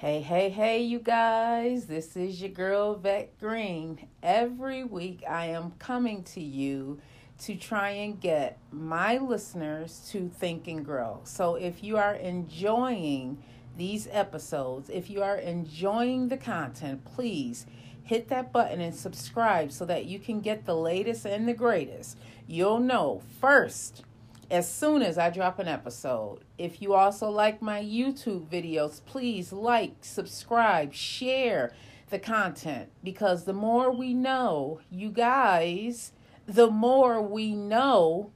Hey, hey, hey, you guys. This is your girl, Vet Green. Every week I am coming to you to try and get my listeners to think and grow. So if you are enjoying these episodes, if you are enjoying the content, please hit that button and subscribe so that you can get the latest and the greatest. You'll know first as soon as I drop an episode. If you also like my YouTube videos, please like, subscribe, share the content because the more we know, you guys, the more we know,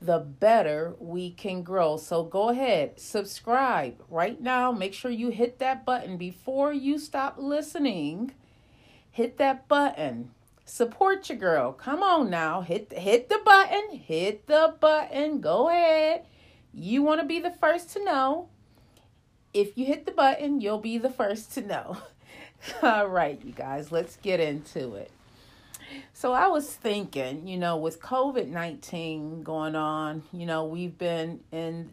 the better we can grow. So go ahead, subscribe right now. Make sure you hit that button before you stop listening. Hit that button Support your girl. Come on now. Hit the, hit the button. Hit the button. Go ahead. You want to be the first to know. If you hit the button, you'll be the first to know. All right, you guys, let's get into it. So I was thinking, you know, with COVID 19 going on, you know, we've been in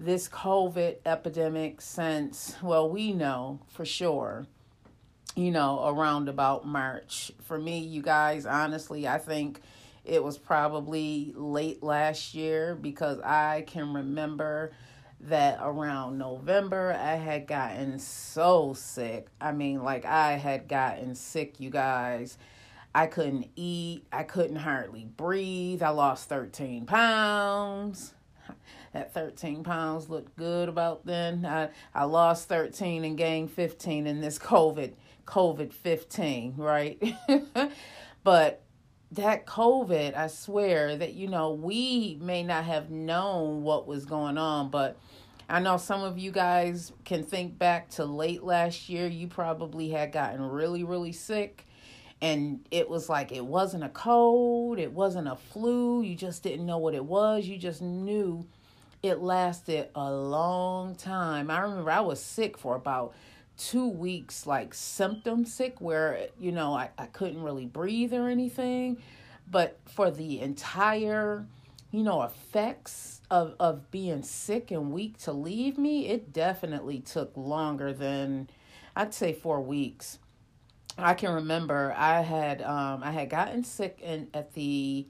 this COVID epidemic since, well, we know for sure you know, around about March. For me, you guys, honestly, I think it was probably late last year because I can remember that around November I had gotten so sick. I mean, like I had gotten sick, you guys. I couldn't eat, I couldn't hardly breathe. I lost 13 pounds. That 13 pounds looked good about then. I, I lost 13 and gained 15 in this COVID COVID 15, right? but that COVID, I swear that, you know, we may not have known what was going on, but I know some of you guys can think back to late last year. You probably had gotten really, really sick. And it was like it wasn't a cold, it wasn't a flu. You just didn't know what it was. You just knew it lasted a long time. I remember I was sick for about two weeks like symptom sick where you know I, I couldn't really breathe or anything but for the entire you know effects of of being sick and weak to leave me it definitely took longer than i'd say four weeks i can remember i had um i had gotten sick and at the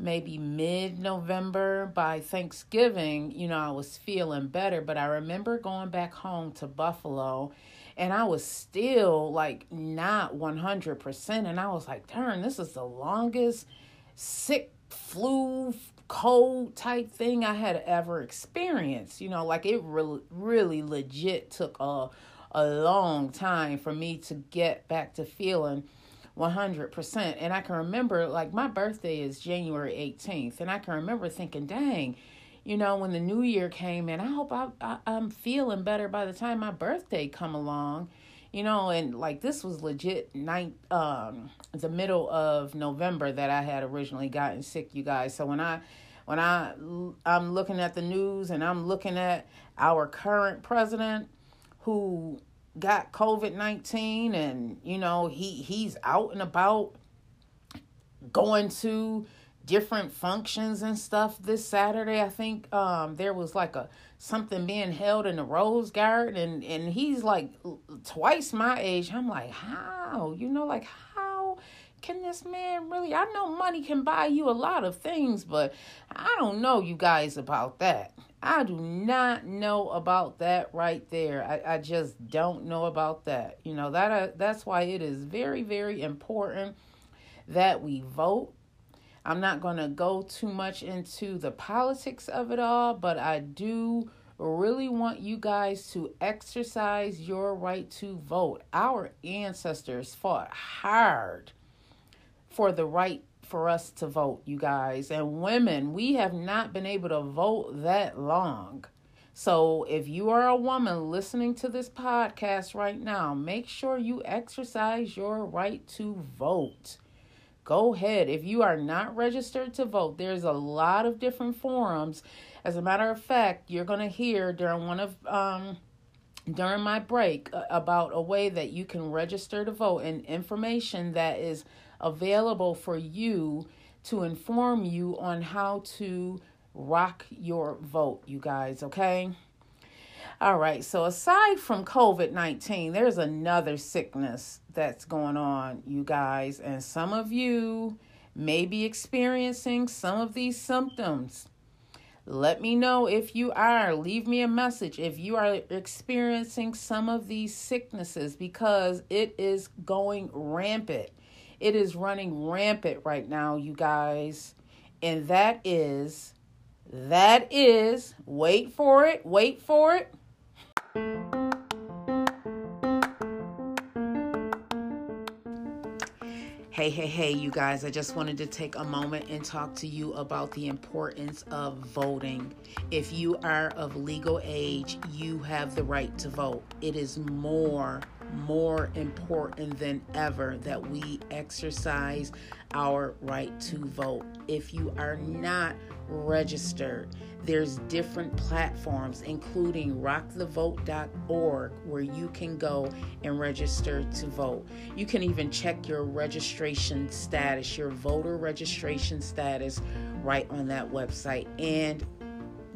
maybe mid November by Thanksgiving, you know, I was feeling better. But I remember going back home to Buffalo and I was still like not 100%. And I was like, darn, this is the longest sick flu cold type thing I had ever experienced. You know, like it really, really legit took a, a long time for me to get back to feeling 100%. And I can remember, like, my birthday is January 18th. And I can remember thinking, dang, you know, when the new year came in, I hope I, I I'm feeling better by the time my birthday come along, you know, and like this was legit night um the middle of November that I had originally gotten sick, you guys. So when I when I I'm looking at the news and I'm looking at our current president who got COVID-19 and you know, he he's out and about going to different functions and stuff this Saturday. I think um, there was like a something being held in the Rose Garden, and and he's like twice my age. I'm like, how? You know, like how can this man really? I know money can buy you a lot of things, but I don't know you guys about that. I do not know about that right there. I, I just don't know about that. You know that uh, that's why it is very very important that we vote I'm not going to go too much into the politics of it all, but I do really want you guys to exercise your right to vote. Our ancestors fought hard for the right for us to vote, you guys. And women, we have not been able to vote that long. So if you are a woman listening to this podcast right now, make sure you exercise your right to vote go ahead. If you are not registered to vote, there's a lot of different forums. As a matter of fact, you're going to hear during one of um during my break uh, about a way that you can register to vote and information that is available for you to inform you on how to rock your vote, you guys, okay? All right, so aside from COVID 19, there's another sickness that's going on, you guys, and some of you may be experiencing some of these symptoms. Let me know if you are. Leave me a message if you are experiencing some of these sicknesses because it is going rampant. It is running rampant right now, you guys. And that is, that is, wait for it, wait for it Hey, hey, hey, you guys. I just wanted to take a moment and talk to you about the importance of voting. If you are of legal age, you have the right to vote. It is more, more important than ever that we exercise our right to vote. If you are not registered, there's different platforms, including rockthevote.org, where you can go and register to vote. You can even check your registration status, your voter registration status, right on that website. And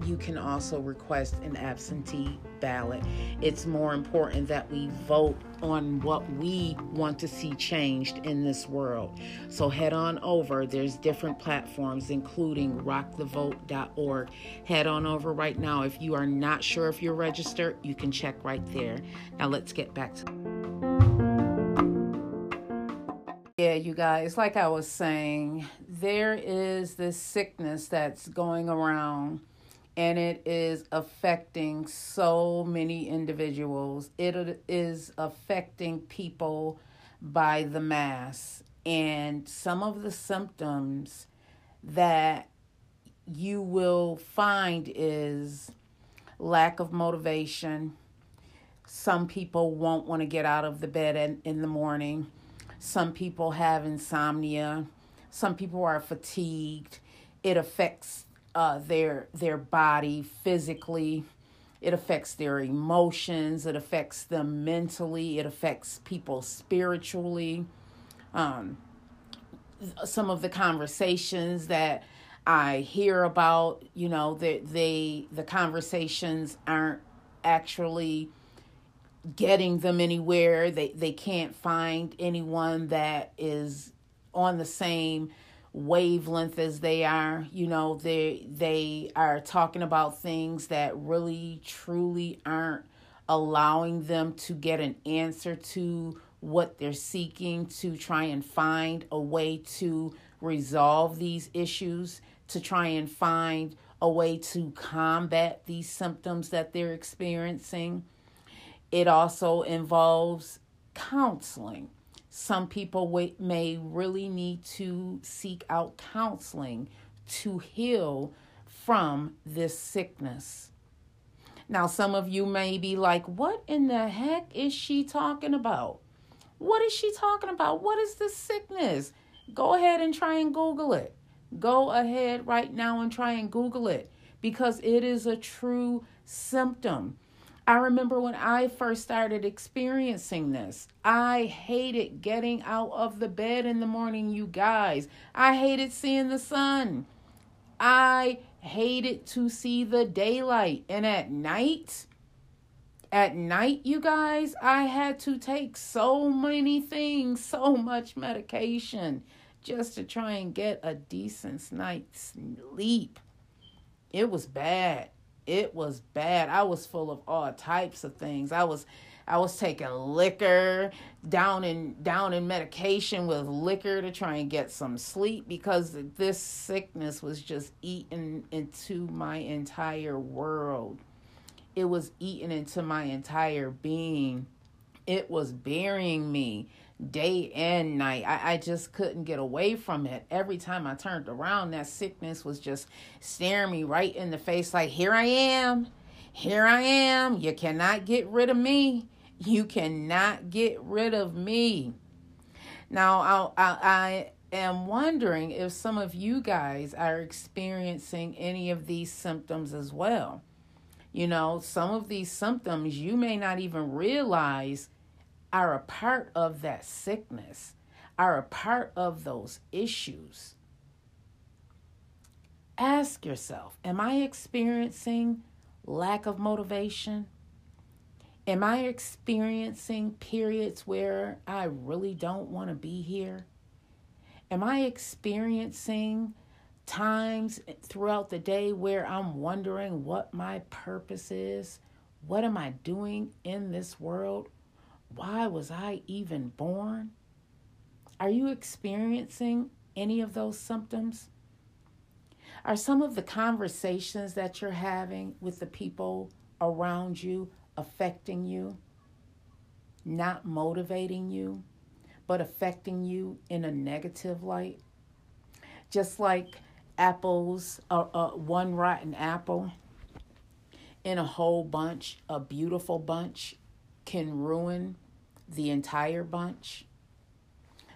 you can also request an absentee ballot. It's more important that we vote on what we want to see changed in this world. So head on over. There's different platforms, including rockthevote.org. Head on over right now. If you are not sure if you're registered, you can check right there. Now let's get back to. Yeah, you guys, like I was saying, there is this sickness that's going around and it is affecting so many individuals. It is affecting people by the mass. And some of the symptoms that you will find is lack of motivation. Some people won't want to get out of the bed in, in the morning. Some people have insomnia. Some people are fatigued. It affects uh, their their body physically. It affects their emotions. It affects them mentally. It affects people spiritually. Um, some of the conversations that I hear about, you know, that they the conversations aren't actually getting them anywhere. They they can't find anyone that is on the same wavelength as they are. You know they they are talking about things that really truly aren't allowing them to get an answer to what they're seeking to try and find a way to resolve these issues to try and find a way to combat these symptoms that they're experiencing. It also involves counseling some people may really need to seek out counseling to heal from this sickness. Now, some of you may be like, What in the heck is she talking about? What is she talking about? What is this sickness? Go ahead and try and Google it. Go ahead right now and try and Google it because it is a true symptom. I remember when I first started experiencing this. I hated getting out of the bed in the morning, you guys. I hated seeing the sun. I hated to see the daylight. And at night, at night, you guys, I had to take so many things, so much medication just to try and get a decent night's sleep. It was bad it was bad. I was full of all types of things. I was I was taking liquor, down in down in medication with liquor to try and get some sleep because this sickness was just eating into my entire world. It was eating into my entire being. It was burying me day and night. I, I just couldn't get away from it. Every time I turned around, that sickness was just staring me right in the face like, here I am. Here I am. You cannot get rid of me. You cannot get rid of me. Now, I, I, I am wondering if some of you guys are experiencing any of these symptoms as well. You know, some of these symptoms you may not even realize are a part of that sickness, are a part of those issues. Ask yourself Am I experiencing lack of motivation? Am I experiencing periods where I really don't want to be here? Am I experiencing times throughout the day where I'm wondering what my purpose is? What am I doing in this world? Why was I even born? Are you experiencing any of those symptoms? Are some of the conversations that you're having with the people around you affecting you, not motivating you, but affecting you in a negative light? Just like apples, uh, uh, one rotten apple in a whole bunch, a beautiful bunch, can ruin the entire bunch.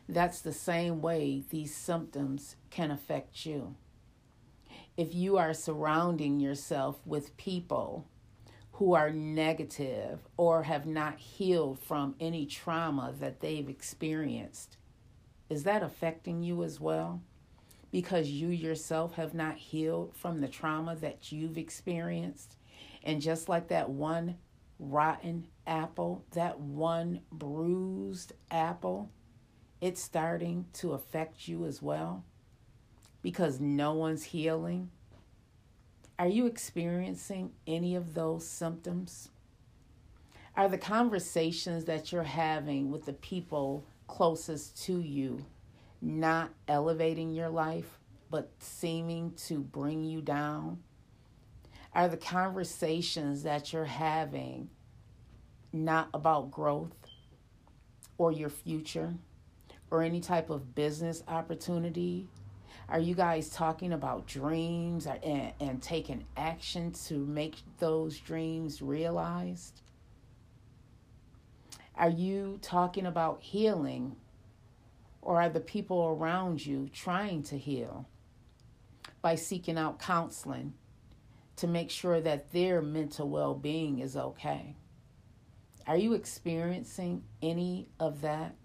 That's the same way these symptoms can affect you. If you are surrounding yourself with people who are negative or have not healed from any trauma that they've experienced, is that affecting you as well? Because you yourself have not healed from the trauma that you've experienced. And just like that one rotten apple, that one bruised apple, it's starting to affect you as well because no one's healing? Are you experiencing any of those symptoms? Are the conversations that you're having with the people closest to you not elevating your life, but seeming to bring you down? Are the conversations that you're having not about growth or your future? or any type of business opportunity? Are you guys talking about dreams and, and taking action to make those dreams realized? Are you talking about healing? Or are the people around you trying to heal by seeking out counseling to make sure that their mental well being is okay? Are you experiencing any of that?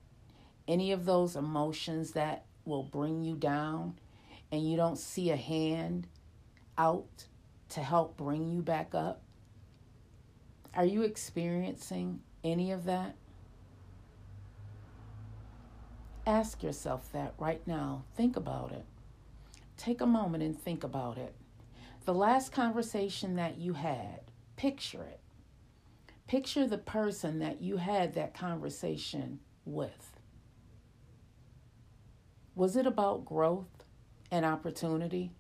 any of those emotions that will bring you down and you don't see a hand out to help bring you back up? Are you experiencing any of that? Ask yourself that right now. Think about it. Take a moment and think about it. The last conversation that you had, picture it. Picture the person that you had that conversation with. Was it about growth and opportunity?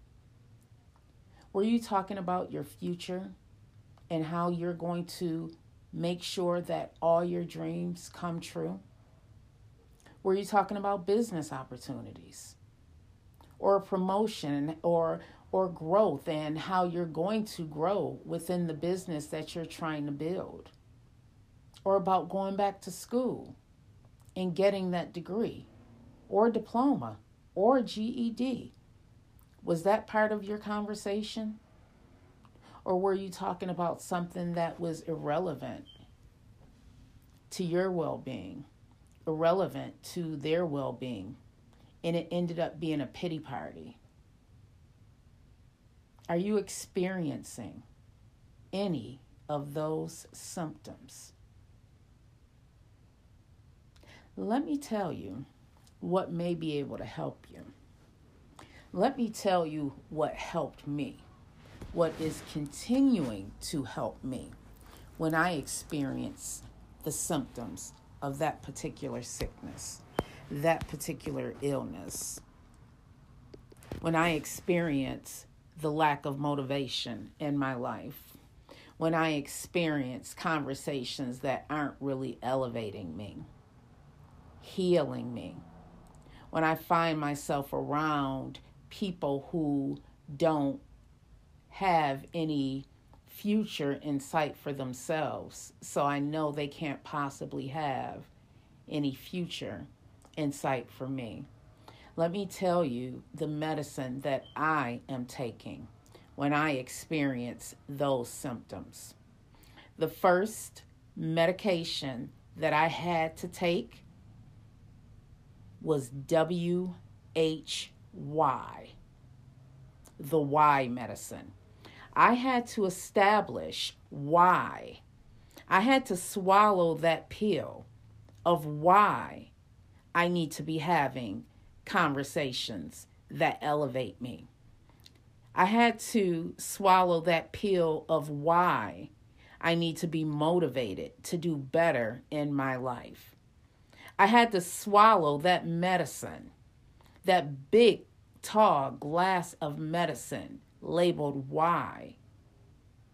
Were you talking about your future and how you're going to make sure that all your dreams come true? Were you talking about business opportunities or a promotion or or growth and how you're going to grow within the business that you're trying to build? Or about going back to school and getting that degree? or diploma or GED. Was that part of your conversation? Or were you talking about something that was irrelevant to your well being, irrelevant to their well being, and it ended up being a pity party? Are you experiencing any of those symptoms? Let me tell you what may be able to help you. Let me tell you what helped me, what is continuing to help me when I experience the symptoms of that particular sickness, that particular illness. When I experience the lack of motivation in my life, when I experience conversations that aren't really elevating me, healing me, when I find myself around people who don't have any future in sight for themselves. So I know they can't possibly have any future in sight for me. Let me tell you the medicine that I am taking when I experience those symptoms. The first medication that I had to take was W H Y, the why medicine. I had to establish why I had to swallow that pill of why I need to be having conversations that elevate me. I had to swallow that pill of why I need to be motivated to do better in my life. I had to swallow that medicine, that big, tall glass of medicine labeled why.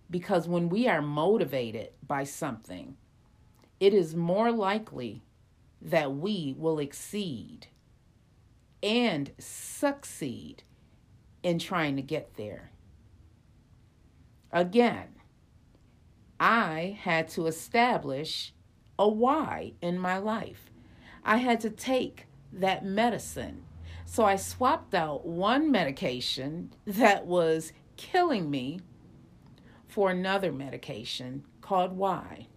Because when we are motivated by something, it is more likely that we will exceed and succeed in trying to get there. Again, I had to establish a why in my life. I had to take that medicine. So I swapped out one medication that was killing me for another medication called why.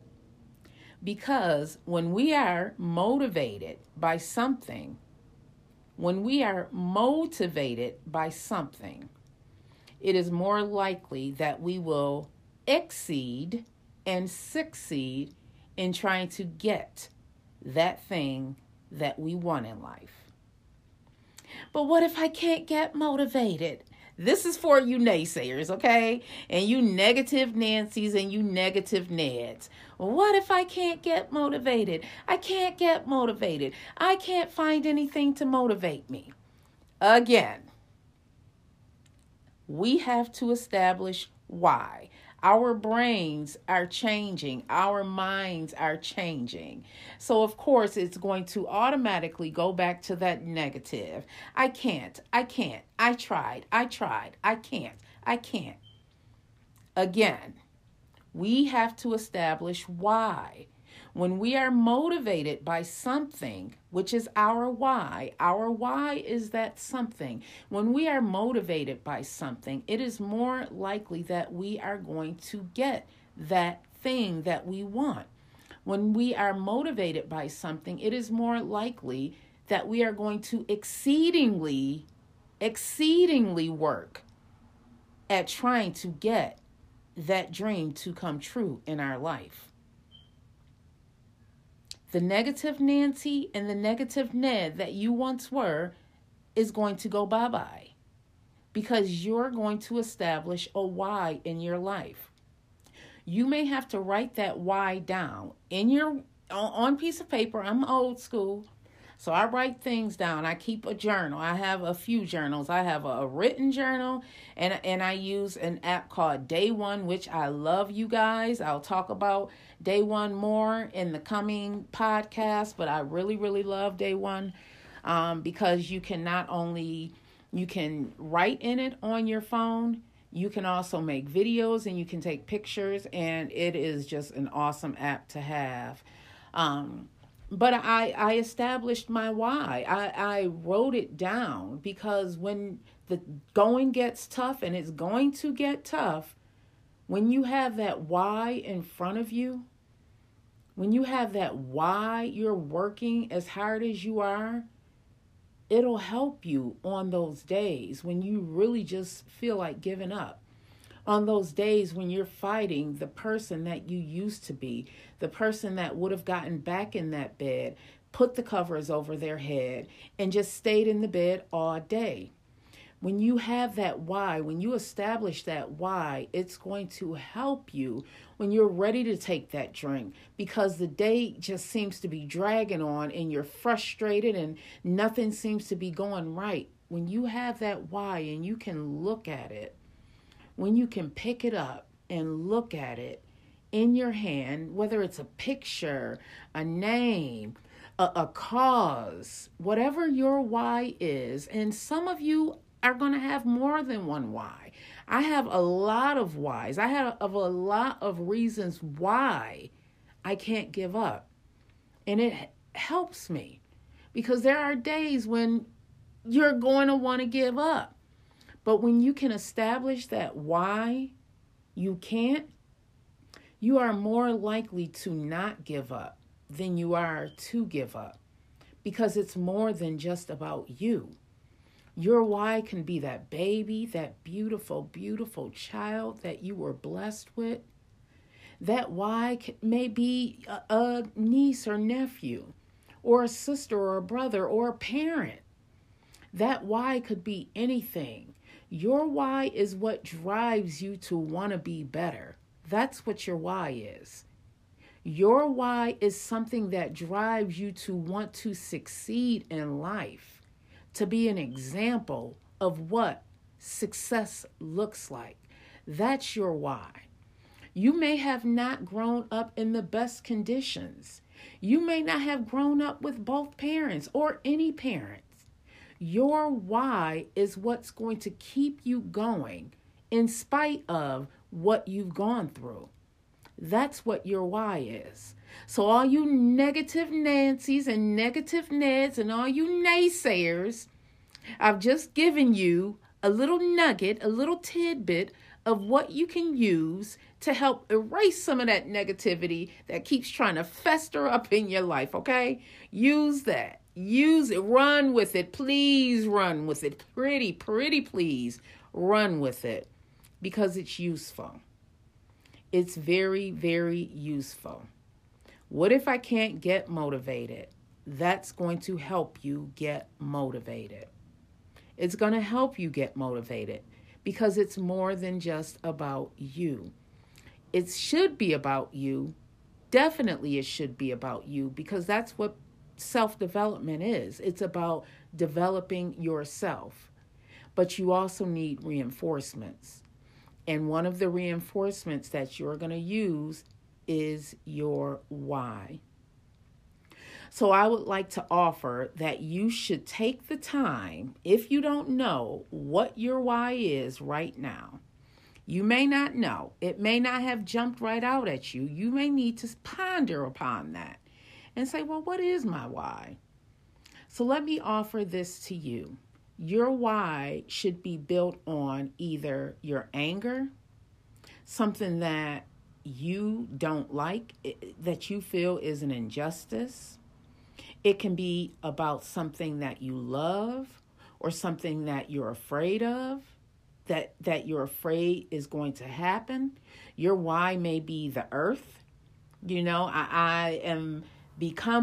Because when we are motivated by something, when we are motivated by something, it is more likely that we will exceed and succeed in trying to get that thing that we want in life. But what if I can't get motivated? This is for you naysayers, okay? And you negative Nancy's and you negative Neds. What if I can't get motivated? I can't get motivated. I can't find anything to motivate me. Again, we have to establish why. Our brains are changing, our minds are changing. So, of course, it's going to automatically go back to that negative. I can't, I can't, I tried, I tried, I can't, I can't. Again, we have to establish why. When we are motivated by something, which is our why, our why is that something. When we are motivated by something, it is more likely that we are going to get that thing that we want. When we are motivated by something, it is more likely that we are going to exceedingly, exceedingly work at trying to get that dream to come true in our life. The negative Nancy and the negative Ned that you once were is going to go bye bye because you're going to establish a why in your life. You may have to write that why down in your on piece of paper. I'm old school. So I write things down. I keep a journal. I have a few journals. I have a, written journal and and I use an app called Day One, which I love you guys. I'll talk about Day One more in the coming podcast, but I really really love Day One um, because you can not only you can write in it on your phone, you can also make videos and you can take pictures, and it is just an awesome app to have. Um, but I, I established my why. I, I wrote it down because when the going gets tough, and it's going to get tough, when you have that why in front of you, when you have that why you're working as hard as you are, it'll help you on those days when you really just feel like giving up on those days when you're fighting the person that you used to be, the person that would have gotten back in that bed, put the covers over their head, and just stayed in the bed all day. When you have that why, when you establish that why, it's going to help you when you're ready to take that drink because the day just seems to be dragging on and you're frustrated and nothing seems to be going right. When you have that why and you can look at it when you can pick it up and look at it in your hand, whether it's a picture, a name, a, a cause, whatever your why is, and some of you are going to have more than one why. I have a lot of whys. I have of a lot of reasons why I can't give up. And it helps me because there are days when you're going to want to give up. But when you can establish that why you can't, you are more likely to not give up than you are to give up because it's more than just about you. Your why can be that baby, that beautiful, beautiful child that you were blessed with, That why may be a, niece or nephew, or a sister or a brother or a parent. That why could be anything. Your why is what drives you to want to be better. That's what your why is. Your why is something that drives you to want to succeed in life, to be an example of what success looks like. That's your why. You may have not grown up in the best conditions. You may not have grown up with both parents or any parents. Your why is what's going to keep you going in spite of what you've gone through. That's what your why is. So, all you negative Nancy's and negative Neds and all you naysayers, I've just given you a little nugget, a little tidbit of what you can use to help erase some of that negativity that keeps trying to fester up in your life, okay? Use that. Use it. Run with it. Please run with it. Pretty, pretty please run with it because it's useful. It's very, very useful. What if I can't get motivated? That's going to help you get motivated. It's going to help you get motivated because it's more than just about you. It should be about you. Definitely, it should be about you because that's what self development is. It's about developing yourself. But you also need reinforcements. And one of the reinforcements that you're going to use is your why. So I would like to offer that you should take the time, if you don't know what your why is right now. You may not know. It may not have jumped right out at you. You may need to ponder upon that and say, well, what is my why? So let me offer this to you your why should be built on either your anger, something that you don't like, that you feel is an injustice. It can be about something that you love or something that you're afraid of, that, that you're afraid is going to happen. Your why may be the earth. You know, I, I am become